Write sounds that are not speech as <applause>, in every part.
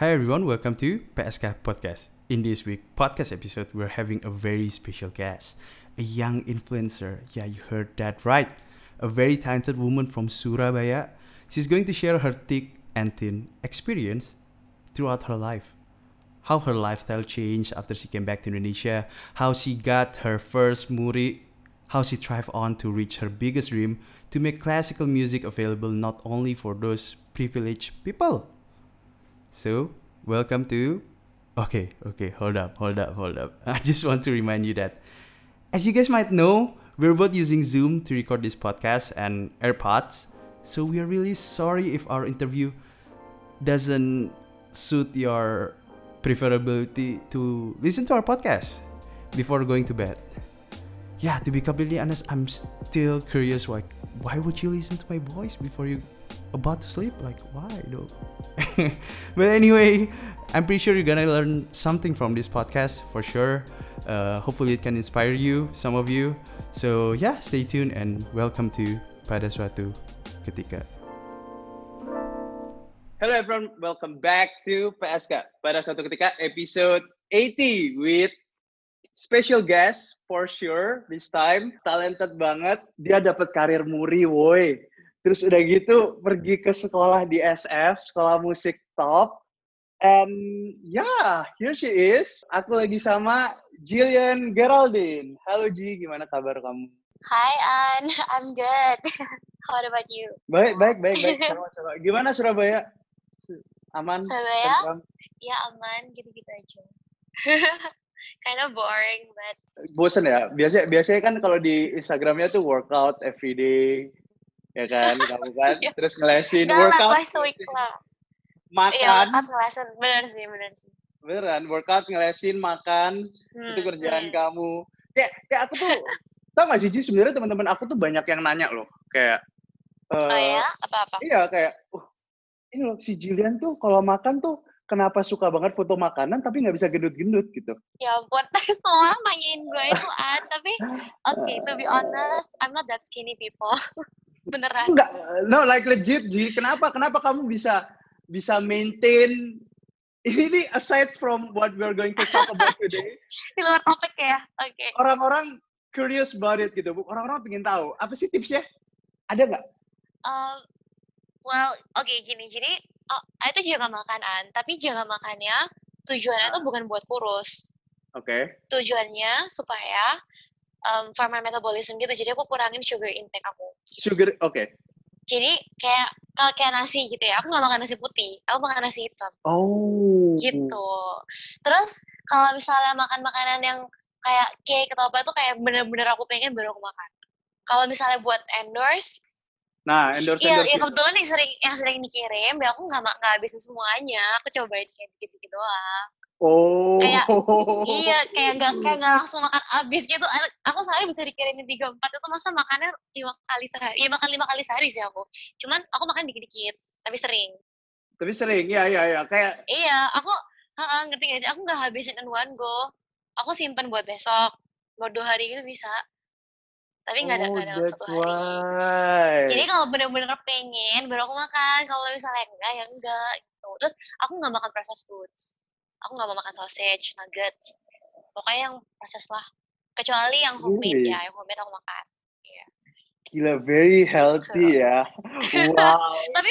Hi everyone, welcome to PSK Podcast. In this week podcast episode, we're having a very special guest, a young influencer. Yeah, you heard that right. A very talented woman from Surabaya. She's going to share her thick and thin experience throughout her life. How her lifestyle changed after she came back to Indonesia, how she got her first muri, how she thrived on to reach her biggest dream to make classical music available not only for those privileged people. So, welcome to. Okay, okay, hold up, hold up, hold up. <laughs> I just want to remind you that, as you guys might know, we're both using Zoom to record this podcast and AirPods. So, we are really sorry if our interview doesn't suit your preferability to listen to our podcast before going to bed. Yeah, to be completely honest, I'm still curious. Like, why would you listen to my voice before you about to sleep? Like, why though? <laughs> but anyway, I'm pretty sure you're gonna learn something from this podcast for sure. Uh, hopefully, it can inspire you, some of you. So yeah, stay tuned and welcome to pada suatu ketika. Hello everyone, welcome back to PSK pada suatu ketika episode 80 with special guest for sure this time talented banget dia dapat karir muri woi terus udah gitu pergi ke sekolah di SF sekolah musik top. And yeah here she is. Aku lagi sama Jillian Geraldine. Halo Ji. Gimana kabar kamu? Hi An, <laughs> I'm good. <laughs> How about you? baik baik baik baik. <laughs> Sama-sama gimana Surabaya? Aman? Surabaya? tentram? Ya aman, gitu-gitu aja. kind of boring, but bosen ya? Biasanya biasanya kan kalau di Instagramnya tuh workout every day ya kan kamu kan Iya. <laughs> terus ngelesin lah, workout a week lah. Iya, makan workout ngelesin. Bener sih, bener sih. beneran workout ngelesin makan Hmm, itu kerjaan hmm. kamu kayak kayak aku tuh <laughs> tau gak sih Ji sebenarnya teman-teman aku tuh banyak yang nanya loh kayak Oh eh, ya? Apa-apa? iya kayak uh, ini loh si Jillian tuh kalau makan tuh kenapa suka banget foto makanan tapi nggak bisa gendut-gendut gitu Ya ampun, <laughs> semua nanyain gue itu An. Tapi, okay, to be honest, I'm not that skinny people. Beneran. Enggak, no like legit Ji. Kenapa? Kenapa kamu bisa bisa maintain ini nih aside from what we're going to talk about today, <laughs> Di luar topik ya? Oke. orang-orang curious about it gitu. Bu. Orang-orang pengen tahu apa sih tipsnya? Ada nggak? Um, well, oke gini. Jadi, oh, itu jaga makanan. Tapi jaga makannya, tujuannya tuh bukan buat kurus. Oke. tujuannya supaya um, for my metabolism gitu jadi aku kurangin sugar intake aku Sugar, oke. jadi kayak kalau kayak nasi gitu ya aku nggak makan nasi putih aku makan nasi hitam Oh. gitu terus kalau misalnya makan makanan yang kayak cake atau apa itu kayak bener-bener aku pengen baru aku makan kalau misalnya buat endorse Nah, endorse Iya, ya kebetulan yang sering yang sering dikirim, ya aku nggak nggak habisin semuanya. Aku cobain kayak dikit-dikit doang. Oh. kayak- Iya, kayak nggak kayak nggak langsung makan abis gitu. Aku sehari bisa dikirimin tiga empat itu masa makannya lima kali sehari. Iya makan lima kali sehari sih aku. Cuman aku makan dikit-dikit, tapi sering. Tapi sering, ya, ya, ya. Kayak Iya, aku heeh, ngerti gak sih? Aku nggak habisin in one go. Aku simpen buat besok. Buat dua hari gitu bisa. Tapi nggak ada oh, dalam that's satu hari. why. Jadi kalau bener-bener pengen, baru aku makan. Kalau misalnya enggak, ya enggak. Gitu. Terus aku nggak makan processed foods. Aku nggak mau makan sausage, nuggets. Pokoknya yang proses lah. Kecuali yang homemade Really? ya, yang homemade aku makan. Gila, very healthy ya. <laughs> Wow. Tapi,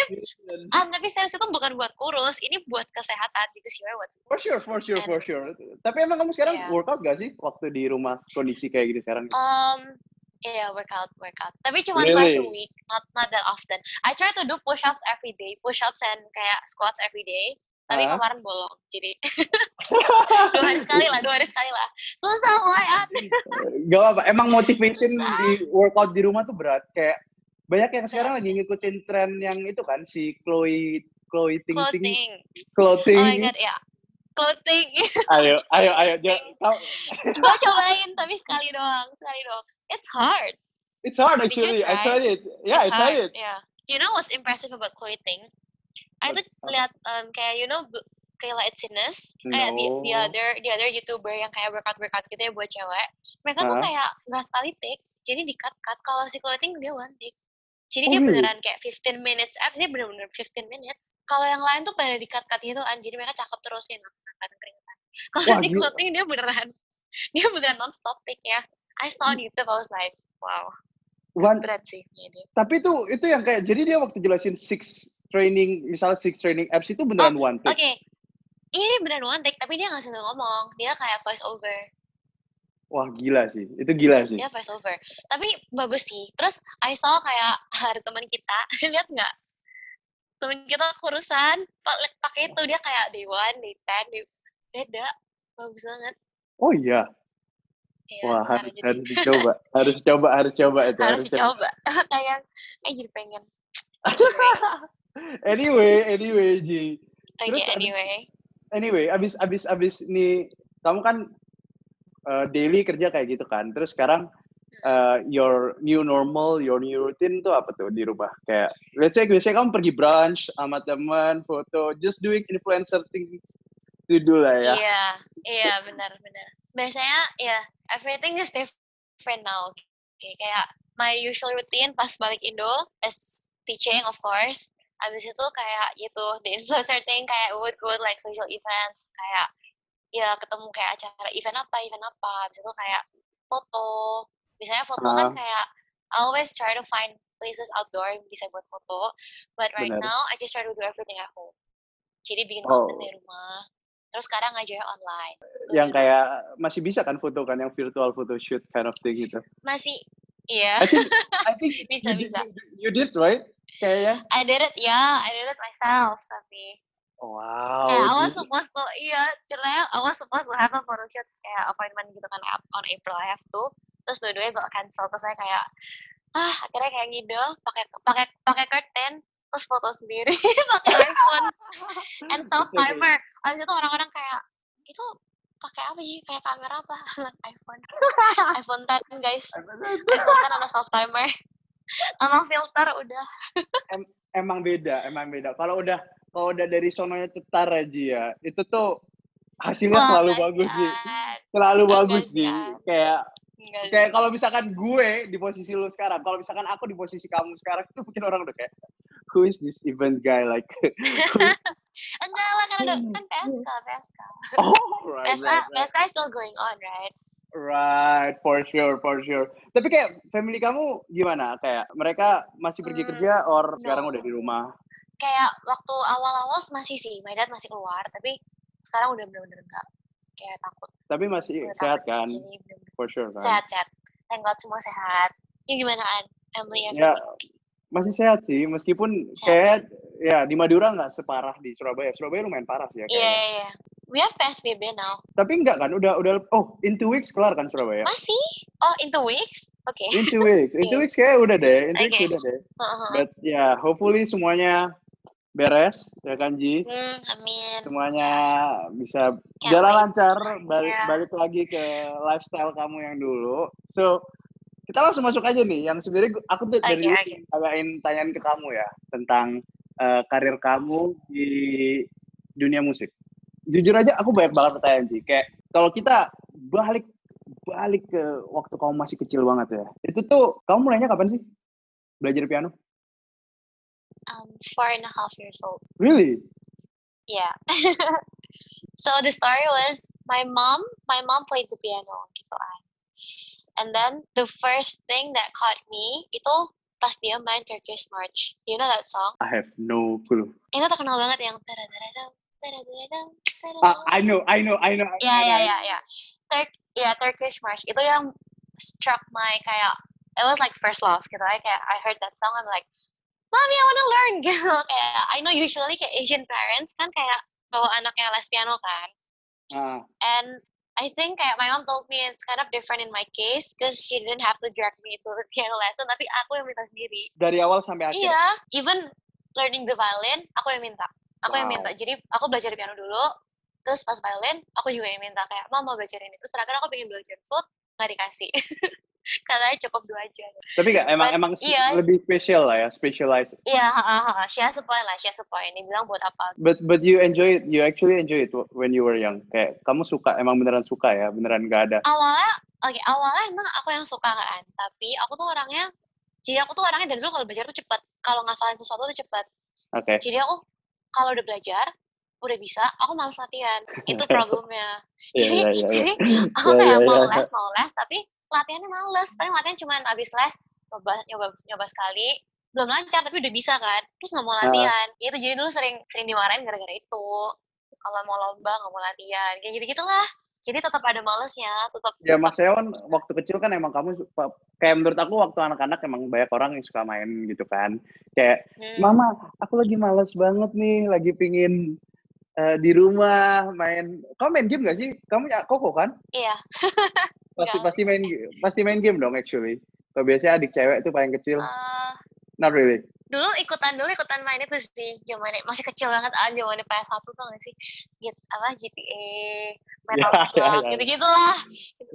ah, tapi serius itu bukan buat kurus, ini buat kesehatan because you are what. For sure, for sure, And- for sure. Tapi emang kamu sekarang Iya. workout gak sih waktu di rumah kondisi kayak gini sekarang? Um, yeah, workout, workout. Tapi cuma twice a Really? week, not not that often. I try to do push-ups every day, push-ups and kayak squats every day. Tapi Ah. kemarin bolong, jadi <laughs> dua hari sekali lah, dua hari sekali lah. Susah mulai <laughs> Gak apa, emang motivation di workout di rumah tuh berat. Kayak banyak yang sekarang lagi ngikutin tren yang itu kan si Chloe Chloe Ting Ting clothing. clothing. Oh my god, ya. Clothing. <laughs> Ayo, ayo, ayo. Gue cobain tapi sekali doang, sekali doang. It's hard. It's hard actually. I tried it. Yeah, I It's tried hard, it. Yeah. You know what's impressive about clothing? I tuh What? lihat um, kayak you know Kayla Itziness, kayak the, the No. other the other youtuber yang kayak workout workout gitu ya buat cewek. Mereka tuh Hah? kayak nggak sekali take, jadi di cut cut. Kalau si clothing dia one take. Jadi Oh, dia really? beneran kayak 15 minutes apps, dia bener-bener 15 minutes. Kalau yang lain tuh pada di-cut-cut gitu kan, jadi mereka cakep terus ya, ngangkat keringetan. <laughs> Kalau si clothing dia beneran, <laughs> dia beneran non-stop pick ya. I saw on YouTube, I was like, wow, One, berat sih dia. tapi itu itu yang kayak jadi dia waktu jelasin six training misalnya six training apps itu beneran one Oke, take. ini beneran one take, tapi dia nggak sambil ngomong, dia kayak voice over. Wah gila sih, itu gila sih. dia voice over tapi bagus sih. Terus I saw kayak <laughs> ada teman kita. <laughs> Lihat nggak? Teman kita kurusan pa- pakai itu. Dia kayak day one day ten day beda. Bagus banget. Oh iya, ya, wah harus jadi. harus dicoba, harus coba, harus coba itu. <laughs> harus coba. dicoba kayak eh jadi pengen Anyway, anyway Ji. oke Terus abis- anyway Anyway, abis abis abis nih kamu kan uh, daily kerja kayak gitu kan. Terus sekarang uh, your new normal, your new routine tuh apa tuh di rumah? Kayak let's say biasanya kamu pergi brunch sama teman, foto, just doing influencer things to do lah ya. iya iya benar benar biasanya ya everything is different now Oke, kayak my usual routine pas balik Indo is teaching of course abis itu kayak gitu <laughs> the influencer thing kayak would go to, like social events kayak ya ketemu kayak acara event apa event apa abis itu kayak foto misalnya foto kan Ah. kayak I always try to find places outdoor yang bisa buat foto but right Benar. now I just try to do everything at home jadi bikin Oh. konten dari rumah terus sekarang ngajar online Tuh, Yang di kayak masih bisa kan foto kan yang virtual photo shoot kind of thing gitu. masih iya I think I think <laughs> Bisa, you did, bisa. you did right? Kayaknya. I did it ya I did it myself tapi Wow. kayak I was supposed to iya ceritanya I was supposed to have a photo shoot kayak appointment gitu kan on April I have to. Terus dua-duanya gue cancel terus saya kayak ah akhirnya kayak ngide pakai pakai pakai curtain terus foto sendiri <laughs> pakai iPhone. And self timer abis itu orang-orang kayak itu pakai apa sih? Kayak kamera apa? <laughs> iPhone. <laughs> iPhone 10 guys. iPhone 10 ada self timer sama filter udah emang beda, emang beda. Kalau udah kalau udah dari sononya cetar aja ya, itu tuh hasilnya Wah, selalu bagus sih. Selalu Enggak bagus sih, sih. Kayak Enggak kayak kalau misalkan gue di posisi lu sekarang, kalau misalkan aku di posisi kamu sekarang itu mungkin orang udah kayak who is this event guy like <laughs> enggak lah kan ada kan PSK PSK oh right, PSK right, right. PSK is still going on right Right, for sure, for sure. Tapi kayak family kamu gimana? Kayak mereka masih pergi Hmm, kerja or sekarang no. udah di rumah? kayak waktu awal-awal masih sih my dad masih keluar tapi sekarang udah bener-bener enggak kayak takut Tapi masih udah sehat takut kan? jadi bener-bener For sure kan? sehat-sehat thank God semua sehat ya gimana an family Ya, everything masih sehat sih, meskipun Sehat, kayak ya di Madura nggak separah di Surabaya. Surabaya lumayan parah sih ya iya iya iya we have PSBB now Tapi enggak kan, udah udah oh in two weeks kelar kan Surabaya? masih oh in two weeks oke In two <laughs> weeks, in two weeks kayak udah deh, in two weeks udah deh. Heeh. But ya, yeah, hopefully semuanya beres ya kan Ji. hmm, amin Semuanya bisa Can't jalan wait. lancar, balik Yeah. balik lagi ke lifestyle kamu yang dulu. So kita langsung masuk aja nih, yang sebenarnya aku tuh dari dulu oke. pengen tanyain tanyain ke kamu ya tentang eh, karir kamu di dunia musik. Jujur aja aku banyak banget pertanyaan sih. Kayak kalau kita balik balik ke waktu kamu masih kecil banget ya. Itu tuh kamu mulainya kapan sih? Belajar piano? um, four and a half years old Really? Yeah. <laughs> so the story was my mom, my mom played the piano gitu kan. And then the first thing that caught me itu pas dia main Turkish March. Do you know that song? I have no clue. Itu terkenal banget yang tadadadam. I know, I know, I know. Ya ya ya ya. Turk ya Turkish March itu yang struck my kayak it was like first love gitu. I kayak I heard that song I'm like, Mommy, I wanna learn <laughs> gitu. Kayak I know usually kayak Asian parents kan kayak bawa anaknya les piano kan. Ah, And I think kayak my mom told me it's kind of different in my case because she didn't have to drag me to the <laughs> piano lesson tapi aku yang minta sendiri. dari awal sampai akhir. Iya, even learning the violin aku yang minta. Aku yang Wow. minta. Jadi aku belajar piano dulu, terus pas violin aku juga yang minta kayak mama mau belajar ini. Terus terakhir aku pengen belajar flute nggak dikasih. <laughs> Katanya cukup dua aja. Tapi enggak, emang But, emang iya. lebih spesial lah ya, specialized. Iya, ha. she has a point lah, she has a point. Dia bilang buat apa? But but you enjoy it, you actually enjoy it when you were young. Kayak kamu suka, emang beneran suka ya, beneran gak ada. Awalnya, oke awalnya emang aku yang suka kan. Tapi aku tuh orangnya Jadi aku tuh orangnya dari dulu kalau belajar tuh cepet. Kalau ngafalin sesuatu tuh cepet. Oke. Jadi aku kalau udah belajar, udah bisa, aku males latihan. Itu <laughs> problemnya. Iya, jadi, iya, iya, iya. jadi <laughs> aku Iya, kayak iya, mau iya. les, mau les, tapi latihannya males. Paling latihan cuma abis les, nyoba, nyoba, nyoba sekali, belum lancar, tapi udah bisa kan. Terus nggak mau latihan. Ya itu jadi dulu sering sering dimarahin gara-gara itu. Kalau mau lomba nggak mau latihan. Kayak gitu-gitulah. Jadi tetap ada malesnya, tetap Ya Mas Seon waktu kecil kan emang kamu suka- kayak menurut aku waktu anak-anak emang banyak orang yang suka main gitu kan. Kayak hmm, Mama, aku lagi males banget nih, lagi pingin eh, di rumah main. Kamu main game gak sih? Kamu ya koko kan? iya. <laughs> Pasti Enggak. pasti main pasti main game dong actually. Kalau biasanya adik cewek itu paling kecil. Eh, Not really. Dulu ikutan dulu ikutan main itu sih zaman masih kecil banget ah zaman PS1 tuh nggak sih? Git, apa GTA Metal Ya, Slug ya, ya. gitu gitulah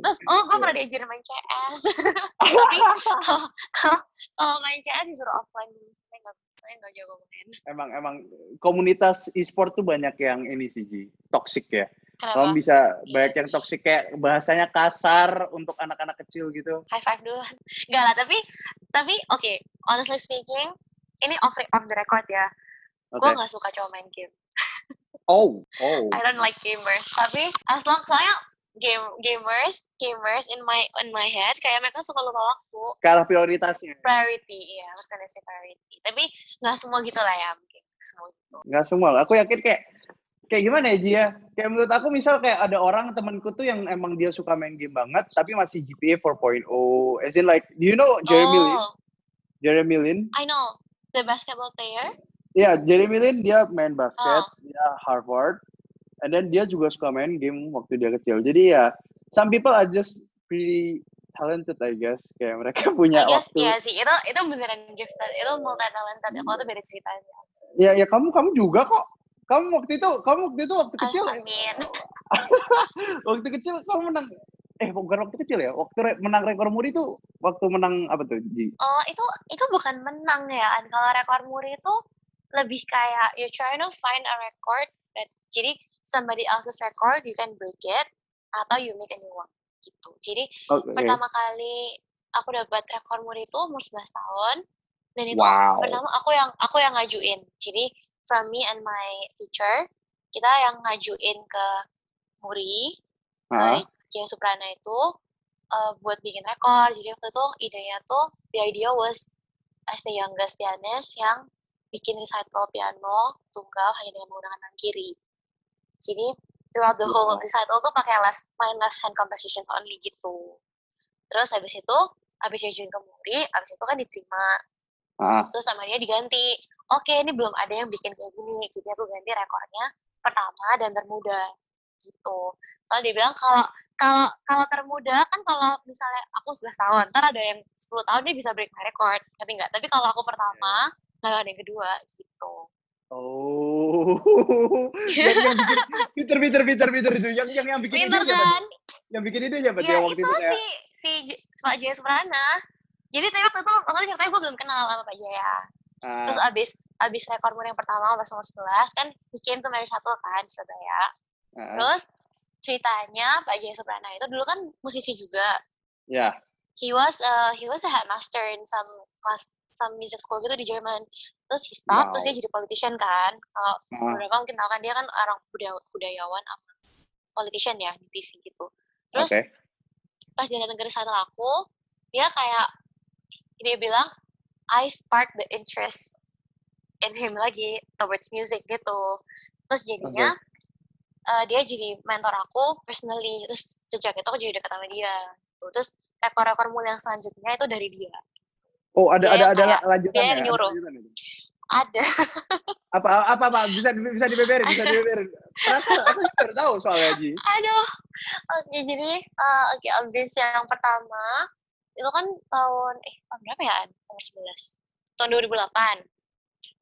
terus oh gue pernah diajarin main CS <laughs> tapi kalau kalau kalau main CS disuruh offline saya nggak saya nggak jago main. Emang emang komunitas e-sport tuh banyak yang ini sih Ji, toxic ya. kenapa? Kamu bisa banyak yang toxic kayak bahasanya kasar untuk anak-anak kecil gitu. high five dulu nggak lah tapi tapi oke honestly speaking ini off off the record ya Oke. gue nggak suka cowok main game <laughs> Oh, oh. I don't like gamers. Tapi as long soalnya game gamers gamers in my in my head kayak mereka suka lupa waktu arah prioritasnya. priority ya harus say priority tapi nggak semua gitu lah ya mungkin nggak semua gitu Nggak semua. Aku yakin kayak kayak gimana ya Ji ya? Kayak menurut aku misal kayak ada orang temanku tuh yang emang dia suka main game banget tapi masih GPA 4.0. As in like, do you know Jeremy Lin? oh Jeremy Lin? I know the basketball player Iya, Jeremy Lin dia main basket, Oh. dia Harvard, and then dia juga suka main game waktu dia kecil. Jadi ya, some people are just pretty talented, I guess. Kayak mereka punya I guess waktu. iya sih itu itu beneran gifted itu multi talented kalau itu beda ceritanya Ya, ya kamu kamu juga kok. Kamu waktu itu, kamu waktu itu waktu kecil, amin <laughs> <laughs> waktu kecil kamu menang. Eh, bukan waktu kecil ya. Waktu re- menang rekor muri itu waktu menang apa tuh, Ji? oh itu itu bukan menang ya kalau rekor muri itu lebih kayak you trying to find a record that jadi somebody else's record you can break it atau you make a new one gitu jadi Oke. pertama kali aku dapat rekor muri itu umur 11 tahun dan itu Wow. pertama aku yang aku yang ngajuin jadi from me and my teacher kita yang ngajuin ke muri ke Jaya Suprana itu eh, buat bikin rekor. Jadi waktu itu idenya tuh the idea was as the youngest pianist yang bikin recital piano tunggal hanya dengan menggunakan tangan kiri. Jadi throughout the whole Wow. recital tuh pakai left main left hand compositions only gitu. Terus habis itu habis diajuin ke muri habis itu kan diterima. Ah, terus sama dia diganti. Oke ini belum ada yang bikin kayak gini. Jadi aku ganti rekornya pertama dan termuda gitu. Soalnya dia bilang kalau kalau kalau termuda kan kalau misalnya aku 11 tahun ntar ada yang 10 tahun dia bisa break my record ngerti nggak? Tapi kalau aku pertama nggak ada yang kedua gitu. Oh, yang, yang bikin, <laughs> Peter, Peter, Peter, Peter itu, yang yang yang bikin ide siapa? kan? Yang bikin ide siapa? ya waktu itu itu kayak, si si Pak Jaya Suprana. Jadi tapi waktu itu waktu itu ceritanya gue belum kenal sama Pak Jaya. Ah, terus abis abis rekor yang pertama pas umur 11 kan he came to Mary Shuttle kan Surabaya Terus ceritanya Pak Jaya Suprana itu dulu kan musisi juga. ya, He was uh, he was a headmaster in some class some music school gitu di Jerman. Terus he stop, terus Wow. dia jadi politician kan. Kalau beberapa mungkin tahu kan dia kan orang budaya, budayawan sama politician ya di TV gitu. Terus oke, pas dia datang ke recital aku, dia kayak dia bilang I spark the interest in him lagi towards music gitu. Terus jadinya eh, dia jadi mentor aku personally. Terus sejak itu aku jadi dekat sama dia. Tuh. Terus rekor-rekor mulia yang selanjutnya itu dari dia. Oh, ada Dia ada yang ada kayak- lanjutannya. dia yang ada nyuruh. lanjutannya. Ada. <laughs> Apa apa apa bisa bisa dibeberin, bisa dibeberin. Terasa aku baru tahu soalnya Ji. Aduh. Oke, jadi eh, oke abis yang pertama itu kan tahun eh tahun berapa ya? Tahun 11. Tahun 2008.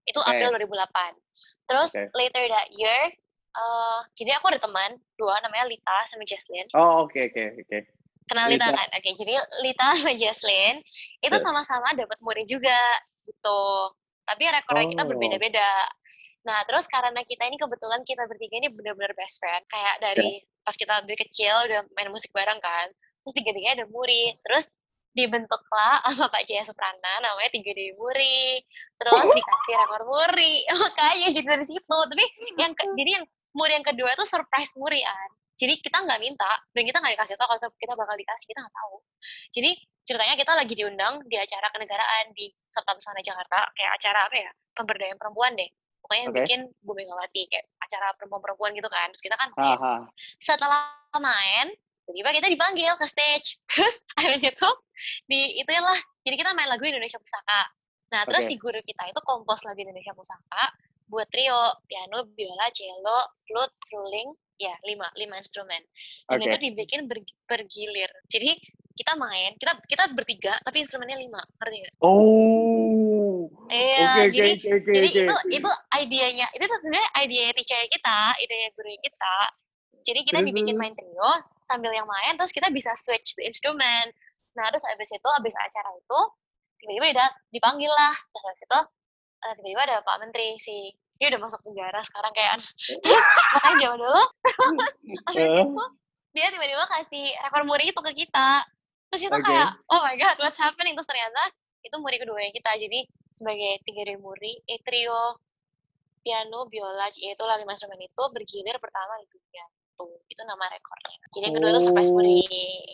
Itu. April 2008. Terus Oke. later that year eh jadi aku ada teman dua namanya Lita sama Jesslyn. Oh, oke oke oke. Kenal Lita, Lita. kan? Oke, jadi Lita sama Jesslyn itu Ya. sama-sama dapat muri juga gitu. Tapi rekornya kita Oh. berbeda-beda. Nah, terus karena kita ini kebetulan kita bertiga ini benar-benar best friend. Kayak dari pas kita dari kecil udah main musik bareng kan. Terus tiga-tiganya ada muri. Terus dibentuklah <laughs> sama Pak Jaya Suprana namanya tiga Dewi Muri terus dikasih rekor Muri <laughs> makanya jadi dari situ tapi yang ke, jadi yang Muri yang kedua itu surprise Muri an jadi kita nggak minta dan kita nggak dikasih tahu kalau kita bakal dikasih kita nggak tahu jadi ceritanya kita lagi diundang di acara kenegaraan di Sabta Pesona Jakarta kayak acara apa ya pemberdayaan perempuan deh pokoknya yang Oke. bikin Bu Megawati kayak acara perempuan-perempuan gitu kan terus kita kan Ah, main. ah. setelah main tiba-tiba kita dipanggil ke stage <laughs> terus habis itu di ituin lah jadi kita main lagu Indonesia Pusaka nah terus Oke. si guru kita itu kompos lagu Indonesia Pusaka buat trio piano biola cello flute seruling ya lima lima instrumen dan Oke. itu dibikin ber- bergilir jadi kita main kita kita bertiga tapi instrumennya lima ngerti nggak? Oh. Iya, oke, jadi oke, oke, jadi oke. itu itu idenya itu sebenarnya ide teacher kita, ide guru kita. Jadi kita Terus, dibikin main trio sambil yang main terus kita bisa switch the instrument. Nah, terus abis itu abis acara itu tiba-tiba dipanggil lah. Terus abis itu eh, tiba-tiba ada Pak Menteri si dia udah masuk penjara sekarang kayak terus makanya zaman dulu terus itu dia tiba-tiba kasih rekor muri itu ke kita. Terus itu Oke. kayak oh my god what's happening? Terus ternyata itu muri keduanya kita. Jadi sebagai tiga dari muri eh trio piano biola ya itulah lima instrumen itu bergilir pertama di dunia itu itu nama rekornya. Jadi yang kedua itu surprise Oh. muri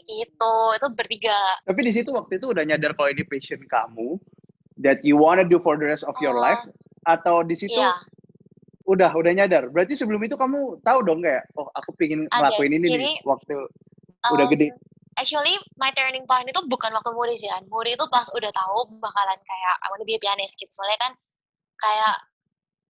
gitu. Itu bertiga. Tapi di situ waktu itu udah nyadar kalau ini passion kamu that you wanna do for the rest of your Oh. life atau di situ Iya. Udah udah nyadar. Berarti sebelum itu kamu tahu dong kayak oh aku pingin ngelakuin ini nih Jadi, waktu udah Um, gede. Actually, my turning point itu bukan waktu muri sih, An. Muri itu pas udah tahu bakalan kayak I wanna be a pianist gitu. Soalnya kan kayak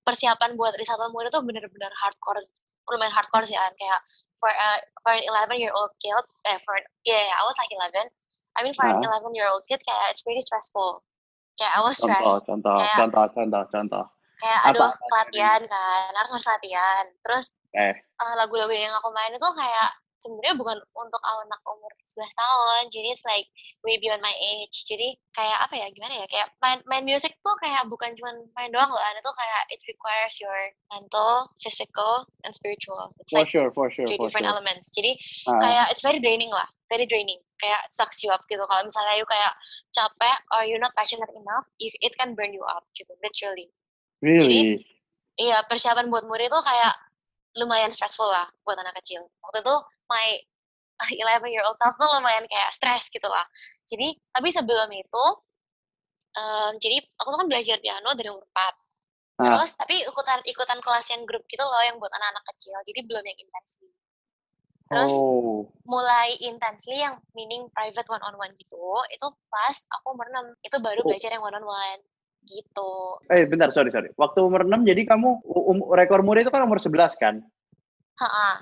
persiapan buat Risata Muri itu bener-bener hardcore, lumayan hardcore sih, An. Kayak for, a for an 11 year old kid, eh, for, yeah, yeah, I was like 11. I mean, for an Ah. 11 year old kid, kayak it's pretty stressful. Kayak I was Contoh, stressed. contoh, Kayak- contoh, contoh, contoh. Kayak Apa? aduh, latihan kan, harus harus latihan. Terus Eh, eh, lagu-lagu yang aku main itu kayak sebenarnya bukan untuk anak umur 11 tahun jadi it's like way beyond my age. Jadi kayak apa ya gimana ya kayak main main musik tuh kayak bukan cuma main doang loh itu kayak it requires your mental physical and spiritual. It's for like sure, for sure, three for different sure. elements. Jadi Ah, kayak it's very draining lah very draining. Kayak sucks you up gitu. Kalau misalnya you kayak capek or you're not passionate enough you, it can burn you up gitu literally really? iya persiapan buat muri itu kayak lumayan stressful lah buat anak kecil. Waktu itu my 11 year old self tuh lumayan kayak stress gitu lah. Jadi tapi sebelum itu em, jadi aku tuh kan belajar piano dari umur 4 Ah. terus tapi ikutan ikutan kelas yang grup gitu loh yang buat anak-anak kecil. Jadi belum yang intensely terus oh, mulai intensely yang meaning private one on one gitu itu pas aku umur 6 itu baru Oh. belajar yang one on one gitu eh bentar, sorry, sorry. Waktu umur 6 jadi kamu um, rekor murid itu kan umur 11 kan? ha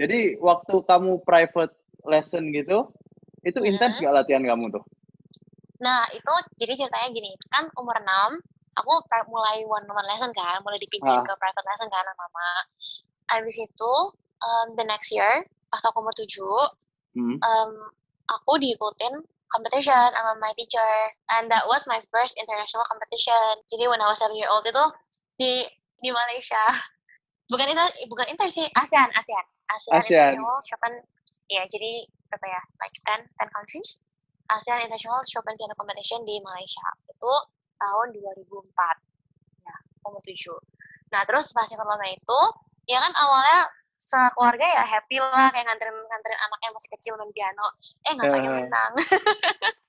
Jadi waktu kamu private lesson gitu, itu Mhm. intens gak latihan kamu tuh? Nah, itu jadi ceritanya gini, kan umur 6, aku mulai one on one lesson kan, mulai dipindahin Ah. ke private lesson kan sama mama. Habis itu, um, the next year, pas aku umur 7, Hmm. um, aku diikutin competition sama my teacher. And that was my first international competition. Jadi when I was 7 year old itu di di Malaysia. <laughs> Bukan inter, bukan inter sih, ASEAN, ASEAN. ASEAN, ASEAN. International Chopin. Ya, jadi berapa ya? Like 10, 10 countries. ASEAN International Chopin Piano Competition di Malaysia. Itu tahun 2004. Ya, umur 7. Nah, terus pas lomba itu, ya kan awalnya sekeluarga ya happy lah kayak nganterin nganterin anaknya yang masih kecil main piano eh nggak tanya Eh. menang <laughs>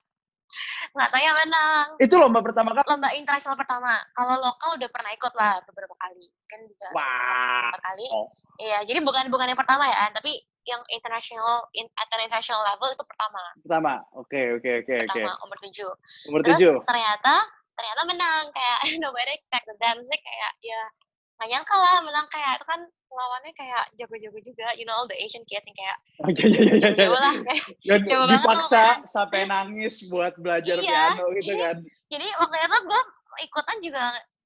nggak tanya menang Itu lomba pertama kali? lomba internasional pertama kalau lokal udah pernah ikut lah beberapa kali kan juga Wah. empat kali Oh. iya jadi bukan bukan yang pertama ya tapi yang international in, at an international level itu pertama Pertama. Oke, oke, oke, oke. pertama umur tujuh Umur terus 7. ternyata ternyata menang kayak <laughs> nobody expected that Maksudnya kayak ya nggak nyangka lah menang kayak itu kan lawannya kayak jago-jago juga you know all the Asian kids yang kayak <laughs> iya, iya, iya, jago-jago lah kayak <laughs> dipaksa kan. sampai nangis buat belajar Iya, piano gitu jadi- kan. jadi waktu itu gue ikutan juga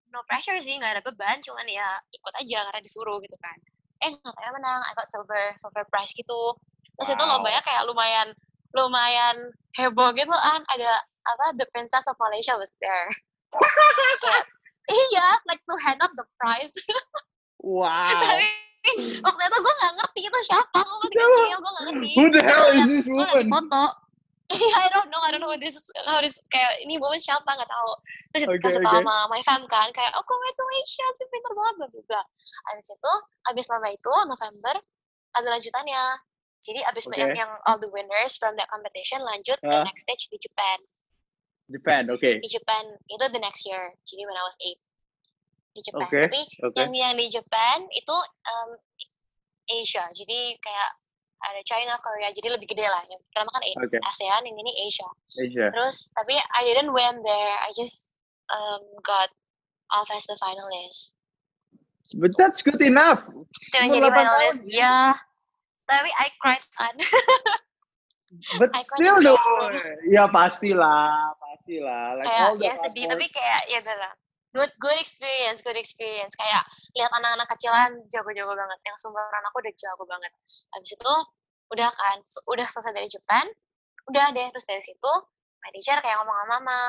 no pressure sih nggak ada beban cuman ya ikut aja karena disuruh gitu kan eh katanya menang I got silver silver prize gitu terus itu Wow. lombanya kayak lumayan lumayan heboh gitu kan ada apa the princess of Malaysia was there <laughs> kayak iya like to hand out the prize Wow. <laughs> tapi waktu itu gue nggak ngerti itu siapa gue masih Siapa? kecil gue nggak ngerti Who the hell is this gue woman? foto <laughs> Iya, I don't know, I don't know what this is, how this kayak ini woman siapa nggak tahu. Terus Oke, dikasih tau oke. sama my fam kan, kayak oh congratulations, you pinter banget, bla bla bla. Abis itu, abis lomba itu November ada lanjutannya. Jadi abis Oke. yang, yang all the winners from that competition lanjut ke Hah? next stage di Japan. Japan, oke. Di Japan itu the next year. Jadi when I was eight di Japan. Oke, Tapi oke. yang yang di Japan itu um, Asia. Jadi kayak ada China, Korea, jadi lebih gede lah. Yang pertama kan Oke. ASEAN, yang ini Asia. Asia. Terus tapi I didn't win there. I just um, got off as the finalist. But that's good enough. Cuma jadi 8 finalist. Ya. Tapi I cried kan. But I cried still though, ya pastilah, pastilah. Like kayak the ya sedih tapi kayak ya udah lah. Good good experience, good experience. Kayak lihat anak-anak kecilan jago-jago banget. Yang seumuran aku udah jago banget. Habis itu udah kan, udah selesai dari Japan, udah deh terus dari situ my teacher kayak ngomong sama mama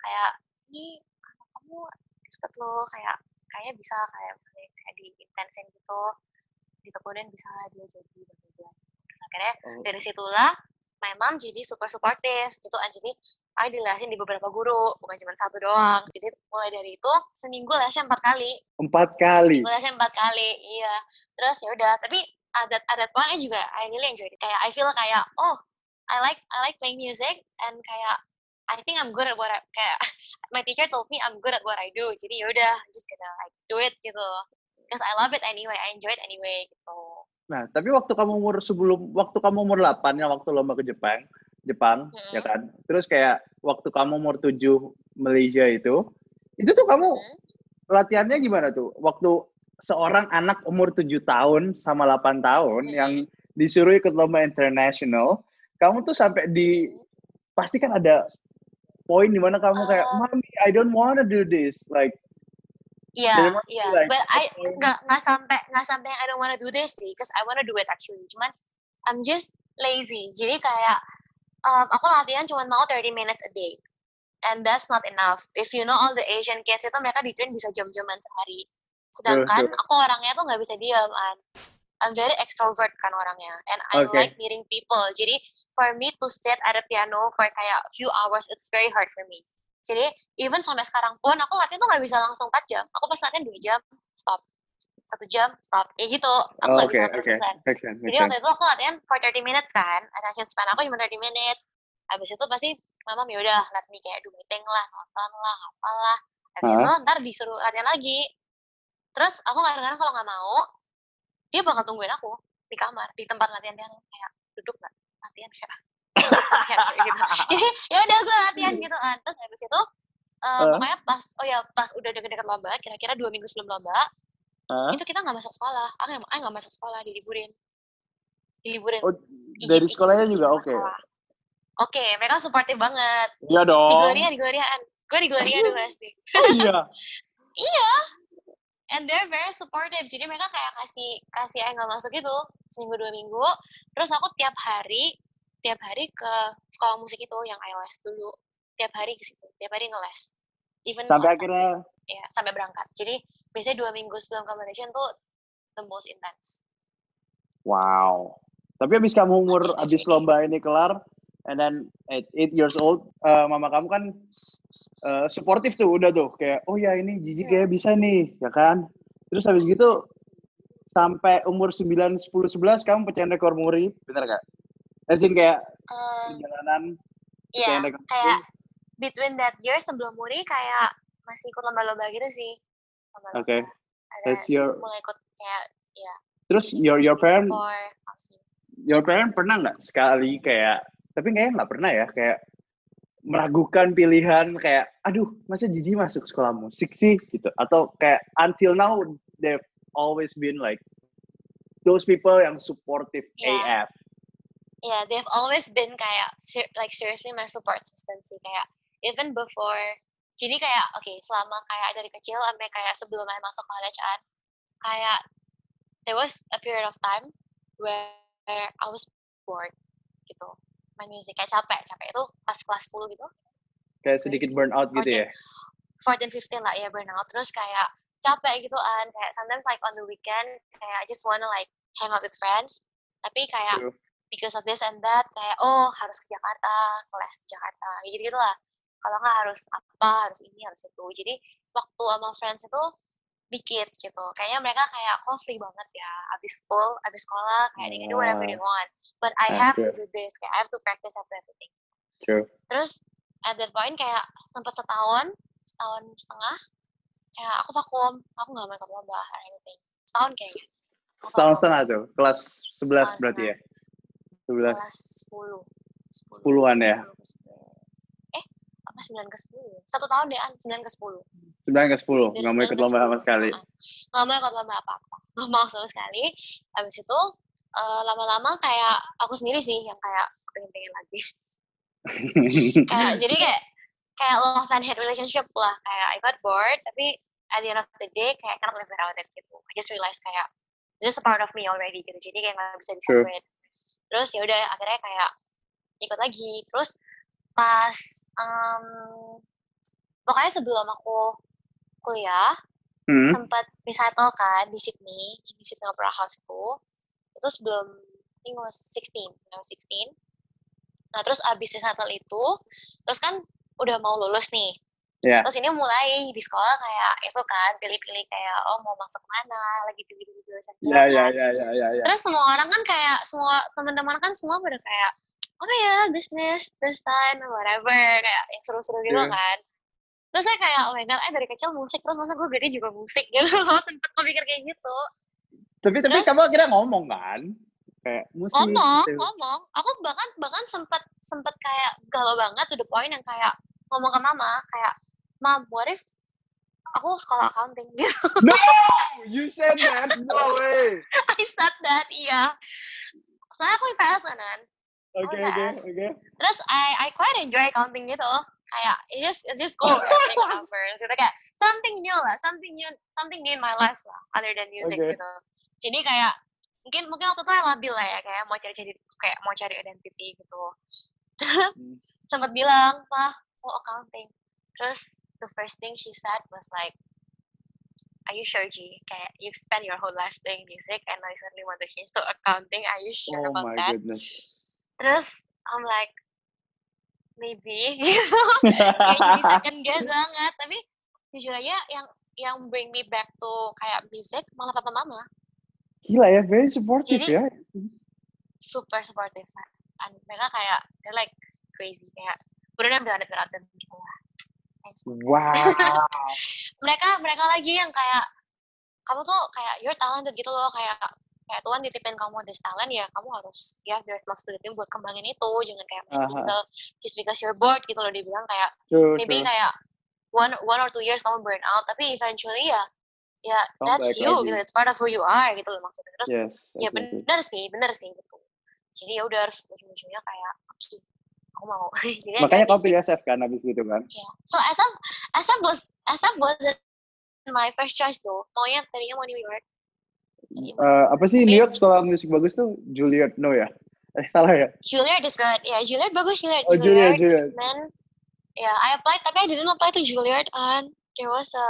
kayak ini anak kamu expert lo kayak kayaknya bisa kayak kayak di intensin gitu ditekunin bisa lah dia jadi. Terus akhirnya Oh, dari situlah my mom jadi super supportive gitu kan jadi I dijelasin di beberapa guru bukan cuma satu doang. Jadi mulai dari itu seminggu lesnya empat kali. Empat kali. seminggu lesnya empat kali iya. Terus ya udah tapi adat adat point juga I really enjoy it. Kayak I feel kayak oh I like I like playing music and kayak I think I'm good at what I kayak <laughs> my teacher told me I'm good at what I do. Jadi yaudah just gonna like do it gitu. Because I love it anyway I enjoy it anyway gitu. Nah, tapi waktu kamu umur sebelum waktu kamu umur 8 ya waktu lomba ke Jepang, Jepang, ya Mm-mm. kan? Terus kayak waktu kamu umur 7 Malaysia itu, itu tuh kamu Hmm. latihannya gimana tuh? Waktu seorang anak umur 7 tahun sama 8 tahun Mm-mm. yang disuruh ikut lomba internasional, kamu tuh sampai di pasti kan ada poin di mana kamu kayak, Uh, "Mommy, I don't wanna do this." Like Iya, iya. like But I nggak nggak sampai nggak sampai yang I don't wanna do this sih, because I wanna do it actually. Cuman I'm just lazy. Jadi kayak um, aku latihan cuma mau 30 minutes a day. And that's not enough. If you know all the Asian kids itu mereka di train bisa jam-jaman sehari. Sedangkan aku orangnya tuh nggak bisa diam, An. I'm very extrovert kan orangnya. And I Oke. like meeting people. Jadi for me to sit at a piano for kayak few hours, it's very hard for me. Jadi even sampai sekarang pun aku latihan tuh nggak bisa langsung 4 jam. Aku pas latihan 2 jam, stop. Satu jam, stop. Kayak gitu. Aku Oh, nggak oke, bisa oke. terus-terusan. Make sense, Jadi waktu itu aku latihan for 30 minutes kan. Attention span aku cuma 30 minutes. Habis itu pasti mama ya udah let me kayak do meeting lah, nonton lah, apalah. Habis itu ntar disuruh latihan lagi. Terus aku kadang-kadang kalau nggak mau, dia bakal tungguin aku di kamar, di tempat latihan piano kayak duduk nggak latihan sekarang. <laughs> kayak gitu. Jadi ya udah gue latihan gitu kan. Terus habis itu eh, Hah? pokoknya pas oh ya pas udah deket-deket lomba, kira-kira dua minggu sebelum lomba, Hah? itu kita nggak masuk sekolah. Aku nggak aku nggak masuk sekolah, diliburin. Diliburin. Oh, Izin- dari sekolahnya izin juga oke. Oke, mereka supportive banget. Iya Di dong. Gloria, di Gloriaan. Gue di Gloria dulu <laughs> SD. Oh iya. <laughs> Iya. And they're very supportive. Jadi mereka kayak kasih kasih ayo nggak masuk gitu seminggu dua minggu. Terus aku tiap hari tiap hari ke sekolah musik itu yang iOS dulu. Tiap hari ke situ. Tiap hari ngeles. Even Sampai akhirnya Sunday. ya sampai berangkat. Jadi biasanya dua minggu sebelum competition tuh the most intense. wow. Tapi abis kamu umur Latihan abis everyday. lomba ini kelar, and then at eight years old, eh, mama kamu kan eh, supportive tuh udah tuh kayak oh ya ini Gigi kayak bisa nih, ya kan? Terus habis gitu sampai umur 9, 10, 11 kamu pecahin rekor muri, bener gak? As in kayak Um, perjalanan Iya, pecahin rekor kayak muri. Between that year sebelum Muri kayak masih ikut lomba-lomba gitu sih. Oke. Ada That's your mulai ikut kayak ya terus your your parent Aussie. your parent pernah nggak sekali kayak tapi kayaknya nggak pernah ya kayak meragukan pilihan kayak aduh masa Gigi masuk sekolah musik sih gitu atau kayak until now they've always been like those people yang supportive Yeah. AF Yeah, they've always been kayak like seriously my support system sih kayak even before. Jadi kayak oke selama kayak dari kecil sampai kayak sebelum I masuk college an kayak there was a period of time where I was bored gitu. Main musik kayak capek capek. Itu pas kelas 10 gitu. Kayak sedikit burnout gitu ya? 14 15 lah ya burnout. Terus kayak capek gitu an. Kayak sometimes like on the weekend kayak I just wanna like hang out with friends. Tapi kayak True. because of this and that kayak oh harus ke Jakarta kelas Jakarta gitu gitu lah kalau nggak harus apa harus ini harus itu. Jadi waktu sama friends itu dikit gitu. Kayaknya mereka kayak kok free banget ya abis school abis sekolah kayak they can do whatever they want. But I have to do this kayak I have to practice after everything. True. terus at that point kayak sempat setahun setahun setengah kayak aku vakum. Aku nggak mau ikut lomba or anything setahun kayaknya. Aku Setahun setengah tuh, kelas 11 Setahun berarti ya? 11 kelas 10 10 Puluhan ya? 10 ke 11. apa 9 ke 10 satu tahun deh an 9 ke 10 9 ke 10, Dari nggak mau 9 ikut lomba sama 10. sekali. Nggak mau ikut lomba apa-apa. Nggak mau sama sekali. Habis itu eh, lama-lama kayak aku sendiri sih yang kayak pengen-pengen lagi. <laughs> Kayak jadi kayak kayak love and hate relationship lah. Kayak I got bored tapi at the end of the day kayak I cannot live without it gitu. I just realized kayak this is a part of me already gitu. Jadi kayak nggak bisa di terus ya udah akhirnya kayak ikut lagi. Terus pas um, pokoknya sebelum aku kuliah Hmm? sempat recital kan di Sydney di Sydney Opera House itu itu sebelum I think was 16 when I was 16 nah terus abis recital itu terus kan udah mau lulus nih Ya. terus ini mulai di sekolah kayak itu kan pilih-pilih kayak oh mau masuk mana lagi pilih-pilih jurusan berapa. ya, ya, ya, ya, ya. terus semua orang kan kayak semua teman-teman kan semua pada kayak apa ya bisnis this time whatever kayak yang seru-seru gitu Iya. kan terus saya kayak oh my god eh dari kecil musik terus masa gue gede juga musik gitu <laughs> loh sempet kepikir kayak gitu Tapi tapi Terus- kamu akhirnya ngomong kan? Kayak musik. ngomong gitu. ngomong aku bahkan bahkan sempet sempet kayak galau banget to the point yang kayak ngomong ke mama kayak mam what if aku sekolah accounting <laughs> gitu No! You said that? No way! <laughs> I said that iya soalnya aku IPS kan Oke, oke, oke. terus I I quite enjoy accounting gitu kayak it's just it's just cool <laughs> everything covers gitu kayak something new lah something new something new in my life lah other than music Okay. gitu jadi kayak mungkin mungkin waktu itu yang labil lah ya kayak mau cari cari kayak mau cari identity gitu <laughs> terus Hmm. sempat bilang mah mau accounting terus the first thing she said was like Are you sure, G? Kayak you spend your whole life doing music and now you suddenly want to change to accounting. Are you sure Oh about my that? goodness. Terus I'm like, maybe <laughs> gitu. kayak jadi second guess banget. Tapi jujur aja yang yang bring me back to kayak music malah papa mama Gila ya, very supportive Jadi- ya. super supportive and mereka kayak they're like crazy kayak benar berat dan gitu lah. Wow. <laughs> mereka mereka lagi yang kayak kamu tuh kayak you're talented gitu loh kayak kayak Tuhan titipin kamu this talent ya kamu harus ya there's responsibility buat kembangin itu jangan kayak main tinggal just because you're bored gitu loh dia bilang kayak True, maybe true. kayak one one or two years kamu burn out tapi eventually ya ya Come that's you lagi. gitu it's part of who you are gitu loh maksudnya terus Yes. ya bener sih bener sih gitu jadi ya udah harus ujung-ujungnya kayak oke aku mau <laughs> jadi Makanya kamu pilih SF kan abis itu kan? Yeah. So SF SF was SF wasn't my first choice though. Maunya tadinya mau New York. Eh, apa sih New York sekolah musik bagus tuh? Juilliard, no ya? <laughs> Eh, salah ya? Juilliard is good. Yeah, Juilliard bagus Juilliard. Oh, Juilliard, Juilliard, Juilliard. Eastman. Yeah, I applied tapi I didn't apply to Juilliard and there was a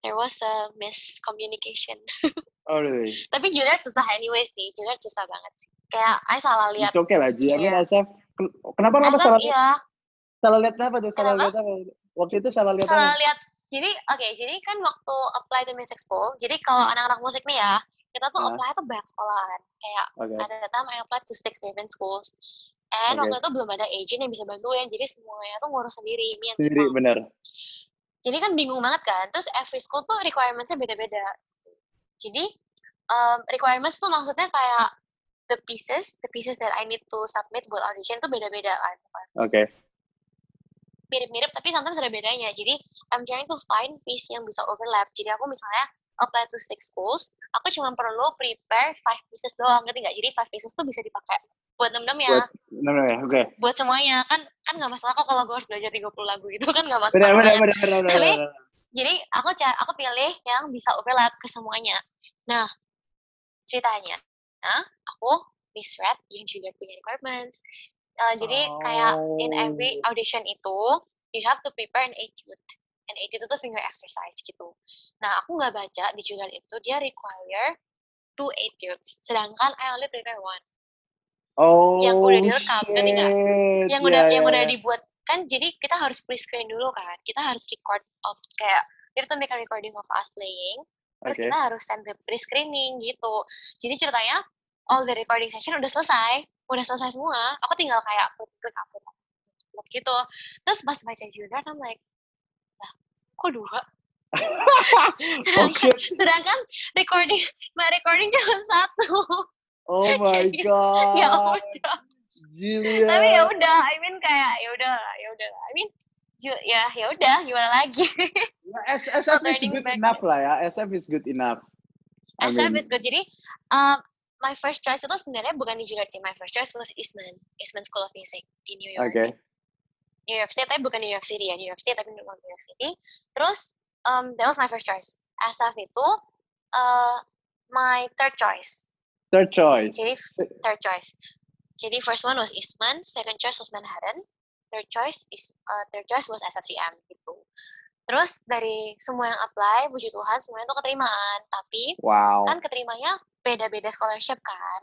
there was a miscommunication. <laughs> Oh, really? tapi Juilliard susah anyway sih. Juilliard susah banget sih. Kayak I salah lihat. It's okay lah. I mean, Iya. Ken- Kenapa kenapa salah, iya, salah lihat apa tuh? Salah lihat apa? Waktu itu salah lihat salah lihat. Jadi oke, jadi kan waktu apply to music school, jadi kalau anak-anak musik nih ya, kita tuh Hah? apply tuh banyak sekolahan. Kayak at the time I applied to six different schools. And Oke. waktu itu belum ada agent yang bisa bantuin, jadi semuanya tuh ngurus sendiri. My Sendiri, mom. bener. Jadi kan bingung banget kan. Terus every school tuh requirements-nya beda-beda. Jadi um, requirements tuh maksudnya kayak the pieces, the pieces that I need to submit buat audition tuh beda-beda kan. Oke. Mirip-mirip tapi sometimes ada bedanya. Jadi I'm trying to find piece yang bisa overlap. Jadi aku misalnya apply to six schools, aku cuma perlu prepare five pieces doang, ngerti nggak? Jadi five pieces tuh bisa dipakai buat enam-enam ya. Buat, no, no, ya, oke. buat semuanya kan kan nggak masalah kok kalau gue harus belajar 30 lagu itu kan nggak masalah bener, ya. bener, bener, bener, Tapi- jadi aku aku pilih yang bisa overlap ke semuanya nah ceritanya nah, aku misread yang juga punya requirements Eh, jadi kayak in every Oh. audition itu you have to prepare an etude an etude itu finger exercise gitu nah aku nggak baca di jurnal itu dia require two etudes sedangkan I only prepare one Oh, Yang udah direkam, ngerti nggak? shit. yang Iya, udah yang iya, udah iya. dibuat kan jadi kita harus pre-screen dulu kan kita harus record of kayak we have to make a recording of us playing terus Oke. kita harus send the pre-screening gitu jadi ceritanya all the recording session udah selesai udah selesai semua aku tinggal kayak klik klik upload upload gitu terus pas baca jurnal I'm like lah kok dua <laughs> sedangkan shit. sedangkan recording my recording cuma satu Oh <laughs> my Jadi, god. ya udah tapi ya udah I mean kayak ya udah ya udah I mean ya ya udah gimana lagi Ya, SF is turning good back. enough lah ya. SF is good enough. I SF mean, is good. Jadi, um, my first choice itu sebenarnya bukan di Juilliard sih. My first choice was Eastman, Eastman School of Music di New York. Oke. New York State, tapi bukan New York City ya. New York State, tapi bukan New York City. Terus, um, that was my first choice. SF itu uh, my third choice. Third choice. Jadi, third choice. Jadi, first one was Eastman, second choice was Manhattan, third choice is uh, third choice was SFCM gitu. Terus dari semua yang apply, puji Tuhan semuanya itu keterimaan. Tapi Wow. kan keterimanya beda-beda scholarship kan.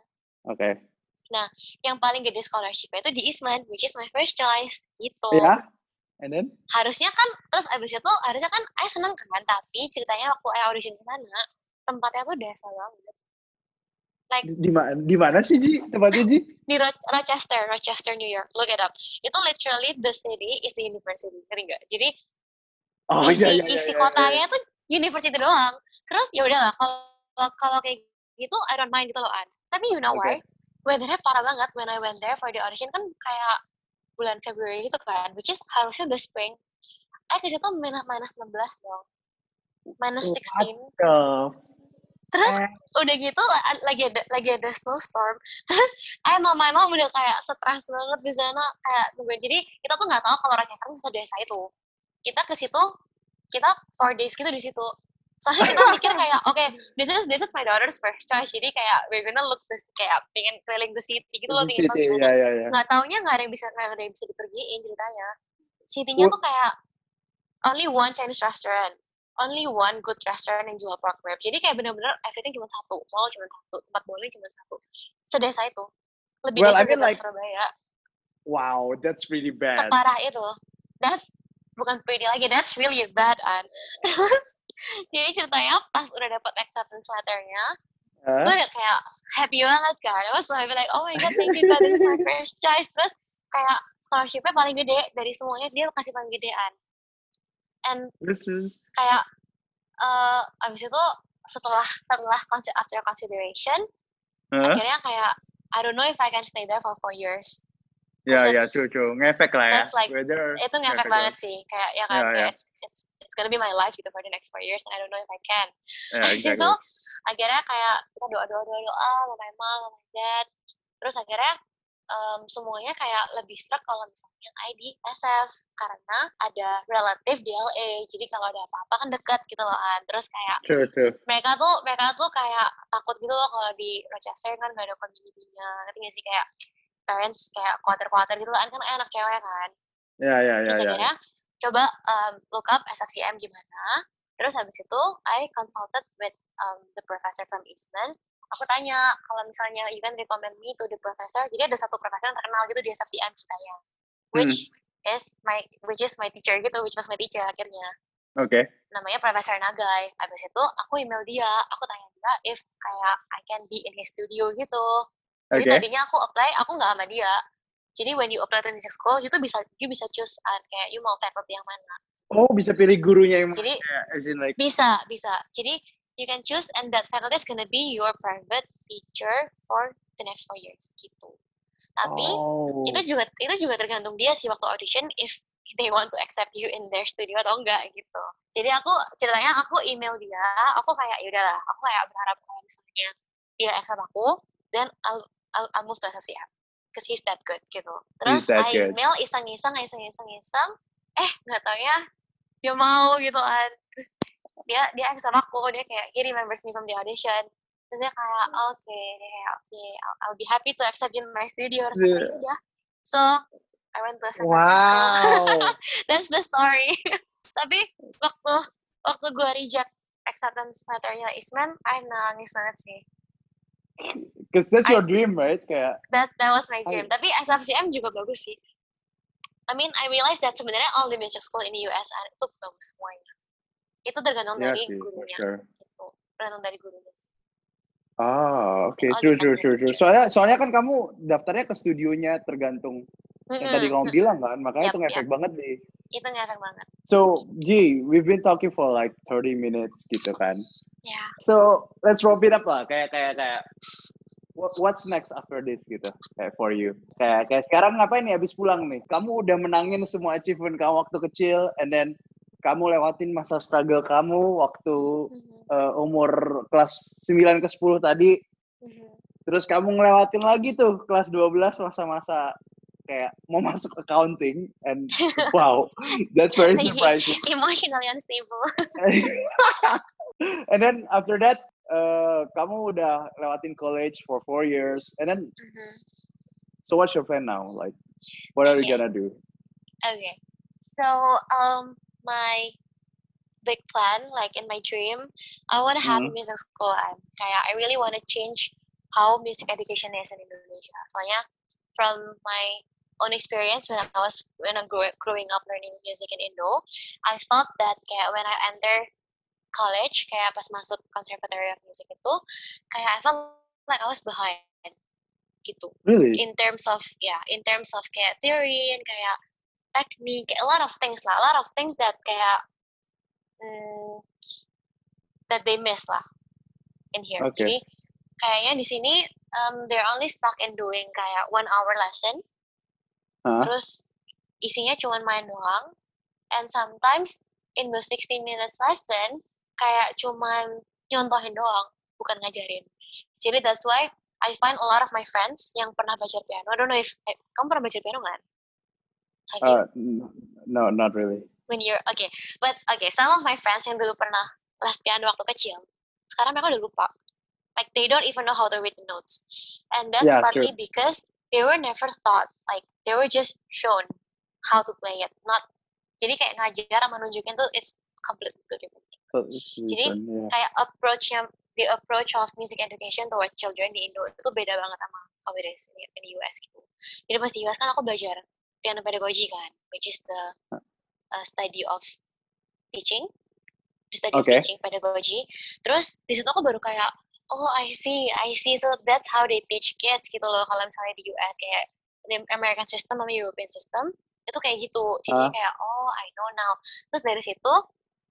Oke. Yang paling gede scholarship itu di Eastman, which is my first choice gitu. Ya. And then? Harusnya kan terus abis itu harusnya kan saya seneng kan, tapi ceritanya waktu saya audition ke sana, tempatnya tuh desa banget. Di mana? Di mana sih Ji? Tempatnya Ji? <laughs> Di Ro- Rochester, Rochester, New York. Look it up. Itu literally the city is the university, ngerti nggak? Jadi Oh isi iya iya iya. isi iya, iya. kotanya tuh university doang. Terus ya udahlah kalau kalau kayak gitu I don't mind gitu loh An. Tapi you know Oke. why? Weathernya parah banget when I went there for the audition kan kayak bulan Februari gitu kan, which is harusnya udah spring. Eh ke situ minus minus 16 dong. Minus What 16. the- Terus Eh. udah gitu la- lagi ada lagi ada snowstorm. Terus eh mama mama udah kayak stres banget di sana kayak nungguin. Jadi kita tuh nggak tahu kalau Rochester itu sedesa itu. Kita ke situ kita four days gitu di situ. Soalnya kita mikir kayak oke this is this is my daughter's first choice. Jadi kayak we're gonna look this kayak pengen keliling the city gitu loh pengen tahu city. Iya iya iya. Nggak taunya nggak ada yang bisa nggak ada yang bisa dipergiin ceritanya. City-nya tuh kayak only one Chinese restaurant only one good restaurant yang jual pork rib. Jadi kayak bener-bener everything cuma satu, mall cuma satu, tempat bowling cuma satu. Sedesa itu. Lebih Well, desa I mean, like, Surabaya. Wow, that's really bad. Separah itu. That's bukan pretty lagi, that's really bad, An. <laughs> Terus, jadi ceritanya pas udah dapet acceptance letternya, gue udah kayak happy banget kan. I was like, like, oh my god, thank you God, this is my first choice. Terus kayak scholarship-nya paling gede dari semuanya, dia kasih paling gedean. And Terus terus. kayak eh abis itu setelah setelah after consideration Hah? akhirnya kayak I don't know if I can stay there for four years Ya ya, true true. Ngefek lah ya. that's like- itu ngefek ngefek banget sih kayak ya kan Ya, kayak ya. it's, it's it's gonna be my life gitu for the next four years and I don't know if I can Ya, Abis <laughs> exactly. itu akhirnya kayak kita doa doa doa doa sama my mom sama my dad terus akhirnya em, semuanya kayak lebih struck kalau misalnya I di SF karena ada relatif di LA jadi kalau ada apa-apa kan dekat gitu loh An. terus kayak True true. mereka tuh mereka tuh kayak takut gitu loh kalau di Rochester kan gak ada community-nya ngerti gak sih kayak parents kayak khawatir-khawatir gitu loh kan anak cewek kan Ya ya ya terus ya. Coba um, look up SFCM gimana terus habis itu I consulted with um, the professor from Eastman aku tanya kalau misalnya you can recommend me to the professor jadi ada satu profesor yang terkenal gitu di SFCM ceritanya which is my which is my teacher gitu which was my teacher akhirnya Oke. namanya Profesor Nagai. Habis itu aku email dia, aku tanya dia if kayak I can be in his studio gitu. Jadi Oke. tadinya aku apply, aku nggak sama dia. Jadi when you apply to music school, you tuh bisa you bisa choose uh, kayak you mau faculty yang mana. Oh bisa pilih gurunya yang Jadi mana? As in like. bisa bisa. Jadi you can choose and that faculty is gonna be your private teacher for the next four years gitu. Tapi Oh. itu juga itu juga tergantung dia sih waktu audition if they want to accept you in their studio atau enggak gitu. Jadi aku ceritanya aku email dia, aku kayak ya udahlah, aku kayak berharap kalau misalnya dia accept aku, then I'll I'll, I'll move to SSCM because he's that good gitu. Terus I good. email iseng-iseng iseng-iseng iseng, eh nggak taunya dia mau gitu kan. Terus dia dia accept aku, dia kayak he remembers me from the audition. Terus dia kayak oke, dia kayak oke, I'll, I'll be happy to accept you in my studio. Terus aku, Yeah. "Ya udah. So I went to San Francisco. Wow. <laughs> That's the story. <laughs> Tapi waktu waktu gue reject acceptance letternya Isman, I nangis banget sih. Because that's your I- dream, right? Kayak that that was my I- dream tapi SFCM juga bagus sih I mean I realized that sebenarnya all the music school in the US are- itu bagus semuanya itu tergantung Iya dari sih, for gurunya sure. gitu tergantung dari gurunya sih. Ah, oke, all true, true, true, true. teacher. Soalnya, soalnya kan kamu daftarnya ke studionya tergantung yang tadi kamu bilang kan, makanya Yap, itu ngefek banget di. itu ngefek banget So, G, we've been talking for like 30 minutes gitu kan. ya So, let's wrap it up lah. Kayak, kayak, kayak, what- what's next after this gitu, kayak for you. Kayak, kayak sekarang ngapain nih abis pulang nih? Kamu udah menangin semua achievement kamu waktu kecil, and then kamu lewatin masa struggle kamu waktu Mhm, uh, umur kelas 9 ke 10 tadi, mhm. Terus kamu ngelewatin lagi tuh kelas 12 masa-masa kayak mau masuk accounting and <laughs> wow, that's very surprising. emotionally unstable <laughs> and then after that uh, kamu udah lewatin college for four years and then Mhm. so what's your plan now? Like what are you Okay. gonna do? Okay. So, um, my big plan, like in my dream, I want to have a Hmm. music school. And kayak I really want to change how music education is in Indonesia. Soalnya from my own experience when I was when I grew, growing up learning music in Indo, I felt that kayak when I enter college, kayak pas masuk Conservatory of Music itu, kayak I felt like I was behind gitu Really? in terms of yeah in terms of kayak theory and kayak technique kayak a lot of things lah a lot of things that kayak mm, that they miss lah in here Okay. jadi kayaknya di sini um, they're only stuck in doing kayak one hour lesson Terus isinya cuman main doang and sometimes in the 60 minutes lesson kayak cuman nyontohin doang bukan ngajarin. Jadi that's why I find a lot of my friends yang pernah belajar piano. I don't know if eh, kamu pernah belajar piano kan have you? Uh, no, not really. when you're okay but okay some of my friends yang dulu pernah les piano waktu kecil sekarang mereka udah lupa. Like they don't even know how to read the notes. And that's Yeah, partly because they were never taught like they were just shown how to play it not jadi kayak ngajar sama nunjukin tuh it's completely two different things So it's Jadi, yeah. kayak approachnya the approach of music education towards children di Indo itu beda banget sama is in, in the US gitu. Jadi pas di US kan aku belajar piano pedagogy kan, which is the uh, study of teaching, the study Okay. of teaching pedagogy. Terus di situ aku baru kayak, oh I see, I see, so that's how they teach kids gitu loh. Kalau misalnya di US kayak the American system sama European system itu kayak gitu. Jadi Ah. kayak oh I know now. Terus dari situ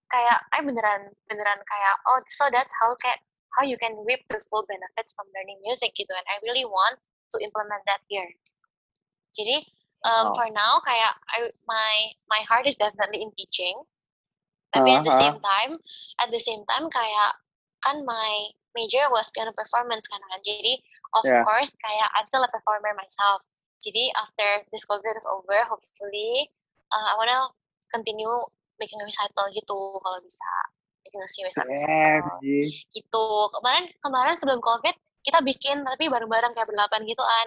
kayak I beneran beneran kayak oh so that's how can how you can reap the full benefits from learning music gitu and I really want to implement that here. Jadi um, Wow. for now kayak I my my heart is definitely in teaching. Tapi at the Ah, ah. same time at the same time kayak kan my major was piano performance kan kan. Jadi of Yeah. course kayak I'm still a performer myself. Jadi after this COVID is over, hopefully uh, I wanna continue making a recital gitu kalau bisa making a series recital G. gitu kemarin kemarin sebelum covid kita bikin tapi bareng-bareng kayak berdelapan gitu kan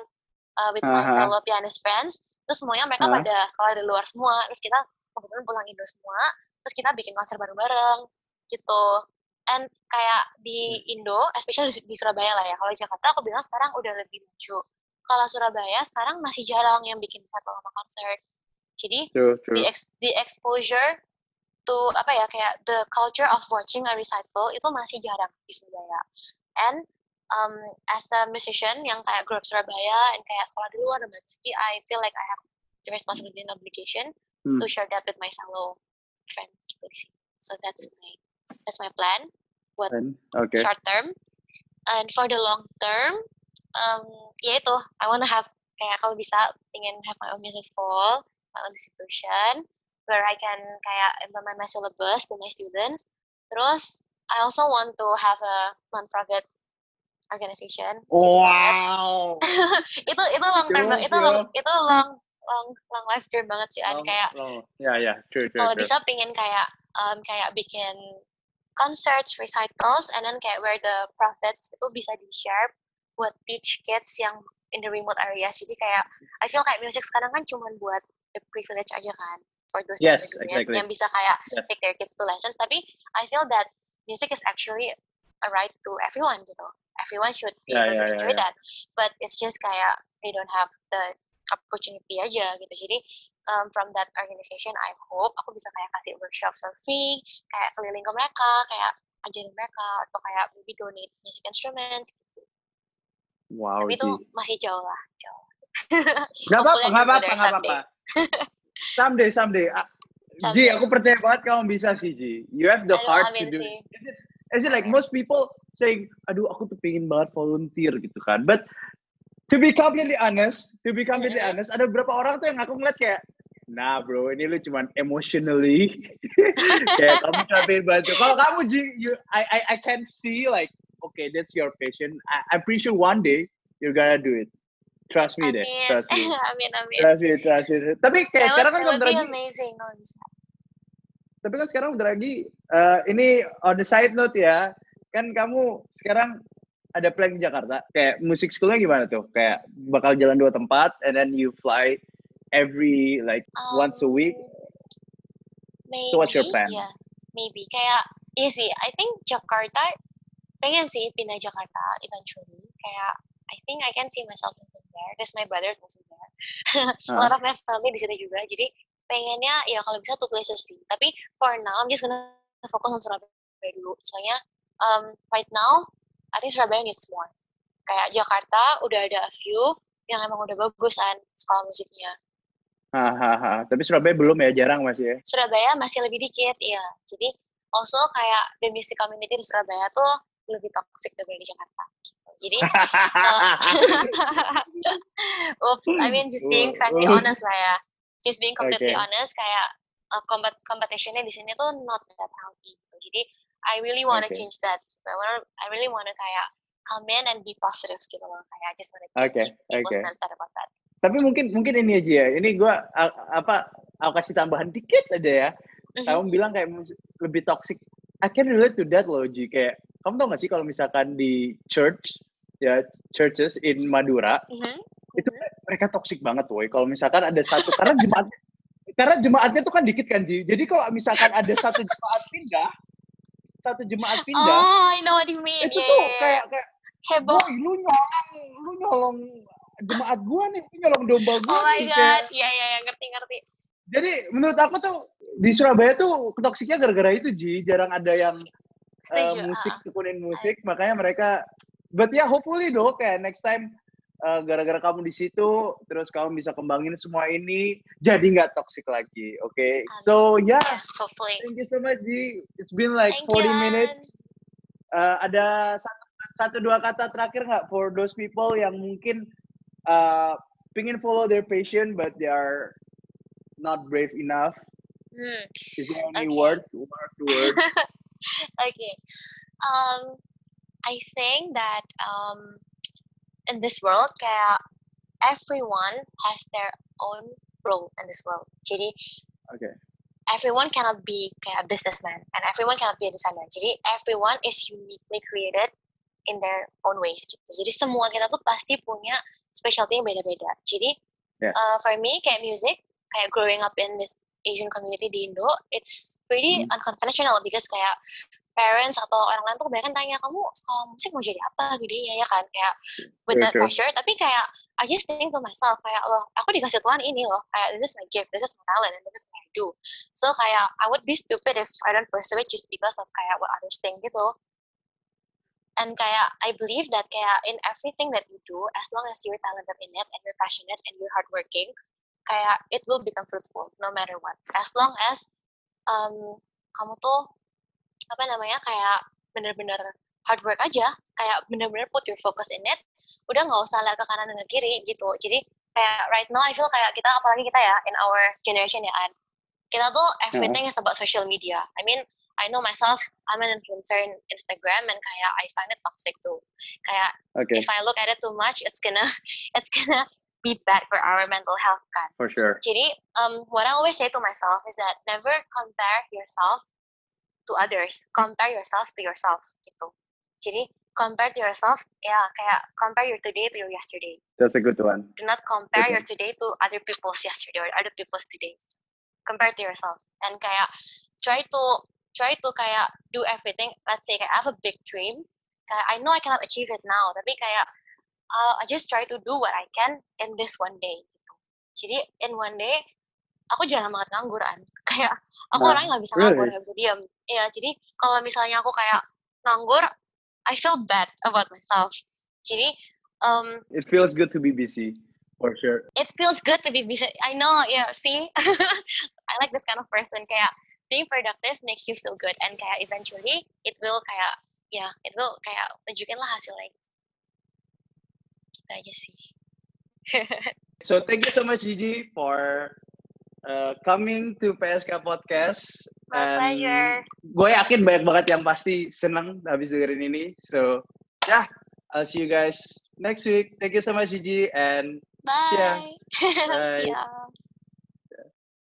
uh, with my Aha. fellow pianist friends terus semuanya mereka Hah? pada sekolah di luar semua terus kita kebetulan pulang Indo semua terus kita bikin konser bareng-bareng gitu and kayak di Indo especially di, Surabaya lah ya kalau di Jakarta aku bilang sekarang udah lebih maju kalau Surabaya sekarang masih jarang yang bikin satu sama konser jadi True, true. the ex the exposure to apa ya kayak the culture of watching a recital itu masih jarang di Surabaya. And um, as a musician yang kayak grup Surabaya and kayak sekolah di luar dan lagi, I feel like I have the responsibility and obligation Hmm. to share that with my fellow friends gitu sini. So that's my that's my plan buat okay. short term. And for the long term, um, ya itu, I wanna have kayak kalau bisa ingin have my own music school, my own institution, where I can kayak implement my syllabus to my students. Terus I also want to have a non-profit organization. Wow. <laughs> itu itu long term, itu long, true. itu long long long life dream banget sih. Oh, kayak oh. Ya, ya, true, true, kalau true. bisa pingin kayak um, kayak bikin concerts, recitals, and then kayak where the profits itu bisa di share buat teach kids yang in the remote areas. Jadi kayak I feel kayak music sekarang kan cuma buat the privilege aja kan for those Yes, yang, exactly. yang bisa kayak Yes. take their kids to lessons. Tapi I feel that music is actually a right to everyone gitu everyone should be Ya, able ya, to enjoy ya. that but it's just kayak they don't have the opportunity aja gitu jadi um, from that organization I hope aku bisa kayak kasih workshop for free kayak keliling ke mereka kayak ajarin mereka atau kayak maybe donate music instruments gitu. Wow, tapi itu masih jauh lah jauh Nggak apa-apa, go apa-apa, someday. apa-apa. Someday, <laughs> someday. Ji, aku percaya banget kamu bisa sih, Ji. You have the Aduh, heart to do it. Is it, is it like most people saying, aduh aku tuh pengen banget volunteer gitu kan. But to be completely honest, to be completely Mhm. honest, ada beberapa orang tuh yang aku ngeliat kayak, nah bro, ini lu cuman emotionally. <laughs> kayak kamu cuma pengen bantu. Kalau kamu, you, I, I, I can see like, okay, that's your passion. I, I'm pretty sure one day you're gonna do it. Trust me deh, amin trust me. <laughs> amin amin Trust me, trust me. Tapi kayak That sekarang kan be lagi, amazing kalau bisa tapi kan sekarang bentar lagi, eh, ini on the side note ya, kan kamu sekarang ada plan di Jakarta, kayak musik schoolnya gimana tuh? Kayak bakal jalan dua tempat, and then you fly every like once a week. Maybe, So what's your plan? ya, maybe. Kayak, iya sih, I think Jakarta, pengen sih pindah Jakarta eventually. Kayak, I think I can see myself living there, because my brother is also there. <laughs> A lot of my family di situ juga, jadi pengennya ya kalau bisa two places sih. Tapi for now, I'm just gonna focus on Surabaya dulu. Soalnya, um, right now, I think Surabaya needs more. Kayak Jakarta udah ada a few yang emang udah bagusan sekolah musiknya. Hahaha. Tapi Surabaya belum ya, jarang masih ya. Surabaya masih lebih dikit, iya. Jadi also kayak the music community di Surabaya tuh lebih toxic daripada di Jakarta. gitu. Jadi <laughs> <laughs> Oops, I mean just being frankly honest lah ya. Just being completely Okay. honest kayak uh, combat competitionnya di sini tuh not that healthy. Gitu. Jadi I really wanna Okay. change that. Gitu. I wanna, I really wanna kayak come in and be positive gitu loh. Kayak I just wanna Okay, change people's okay. mindset about that. Tapi mungkin mungkin ini aja ya. Ini gua a- apa aku kasih tambahan <laughs> dikit aja ya. Mhm. Kamu bilang kayak lebih toxic. I can relate to that loh, Ji. Kayak kamu tau gak sih kalau misalkan di church ya churches in Madura Mhm. itu mereka toxic banget woy. Kalau misalkan ada satu karena jemaat karena jemaatnya tuh kan dikit kan Ji. Jadi kalau misalkan ada satu jemaat pindah, satu jemaat pindah, Oh, I know what you mean. itu Yeah, tuh yeah, yeah. kayak kayak heboh. boy lu nyolong lu nyolong jemaat gua nih, lu nyolong domba gua Oh my nih kayak god, iya iya iya ngerti ngerti. jadi menurut aku tuh di Surabaya tuh toksiknya gara-gara itu Ji jarang ada yang Setuju. musik ah. tekunin musik makanya mereka but ya hopefully dong kayak next time eh, gara-gara kamu di situ terus kamu bisa kembangin semua ini jadi nggak toksik lagi oke so yeah Yeah, hopefully. thank you so much Ji it's been like Thank you, 40 An. minutes Eh, ada satu, satu dua kata terakhir nggak for those people yang mungkin uh, pingin follow their passion but they are not brave enough Hmm. is there any Okay. words words <laughs> okay. Um, I think that um, in this world, kayak everyone has their own role in this world. Jadi okay everyone cannot be kayak a businessman and everyone cannot be a designer. Jadi everyone is uniquely created in their own ways gitu. Jadi semua kita tuh pasti punya specialty yang beda-beda. Jadi Yeah. uh, for me kayak music, kayak growing up in this Asian community di Indo, it's pretty Hmm. unconventional because kayak parents atau orang lain tuh kebanyakan tanya kamu sekolah musik mau jadi apa? Gedenya ya kan? Kayak with True, that pressure. Tapi kayak I just think to myself kayak loh aku dikasih Tuhan ini loh. Kayak this is my gift. This is my talent and this is what I do. So kayak I would be stupid if I don't pursue it just because of kayak what others think gitu. And kayak I believe that kayak in everything that you do as long as you're talented in it and you're passionate and you're hardworking kayak it will become fruitful no matter what. As long as um, kamu tuh apa namanya kayak bener-bener hard work aja kayak bener-bener put your focus in it udah nggak usah lihat ke kanan dan ke kiri gitu. Jadi kayak right now I feel kayak kita apalagi kita ya in our generation ya An kita tuh everything is about social media. I mean I know myself I'm an influencer in Instagram and kayak I find it toxic too. Kayak okay. if I look at it too much it's gonna <laughs> it's gonna be bad for our mental health kan for sure. Jadi um, what I always say to myself is that never compare yourself to others. Compare yourself to yourself gitu. Jadi compare to yourself, ya kayak compare your today to your yesterday. that's a good one Do not compare Good your today to other people's yesterday or other people's today. Compare to yourself and kayak try to try to kayak do everything. Let's say kayak I have a big dream. Kayak I know I cannot achieve it now, tapi kayak uh, I just try to do what I can in this one day. Gitu. Jadi in one day aku jarang banget nganggur kan. <laughs> Kayak aku Nah, orangnya nggak bisa really? nganggur, nggak bisa diam. Iya, jadi kalau misalnya aku kayak nganggur, I feel bad about myself. Jadi um, It feels good to be busy, for sure. it feels good to be busy. I know, yeah. See, <laughs> I like this kind of person. Kayak being productive makes you feel good, and kayak eventually it will kayak ya, it will kayak tunjukin lah hasilnya. Gitu aja sih. <laughs> So thank you so much Gigi for uh, coming to PSK Podcast. My pleasure. Gue yakin banyak banget yang pasti seneng habis dengerin ini. So yeah, I'll see you guys next week. Thank you so much Gigi and Bye. Bye. See ya. <laughs>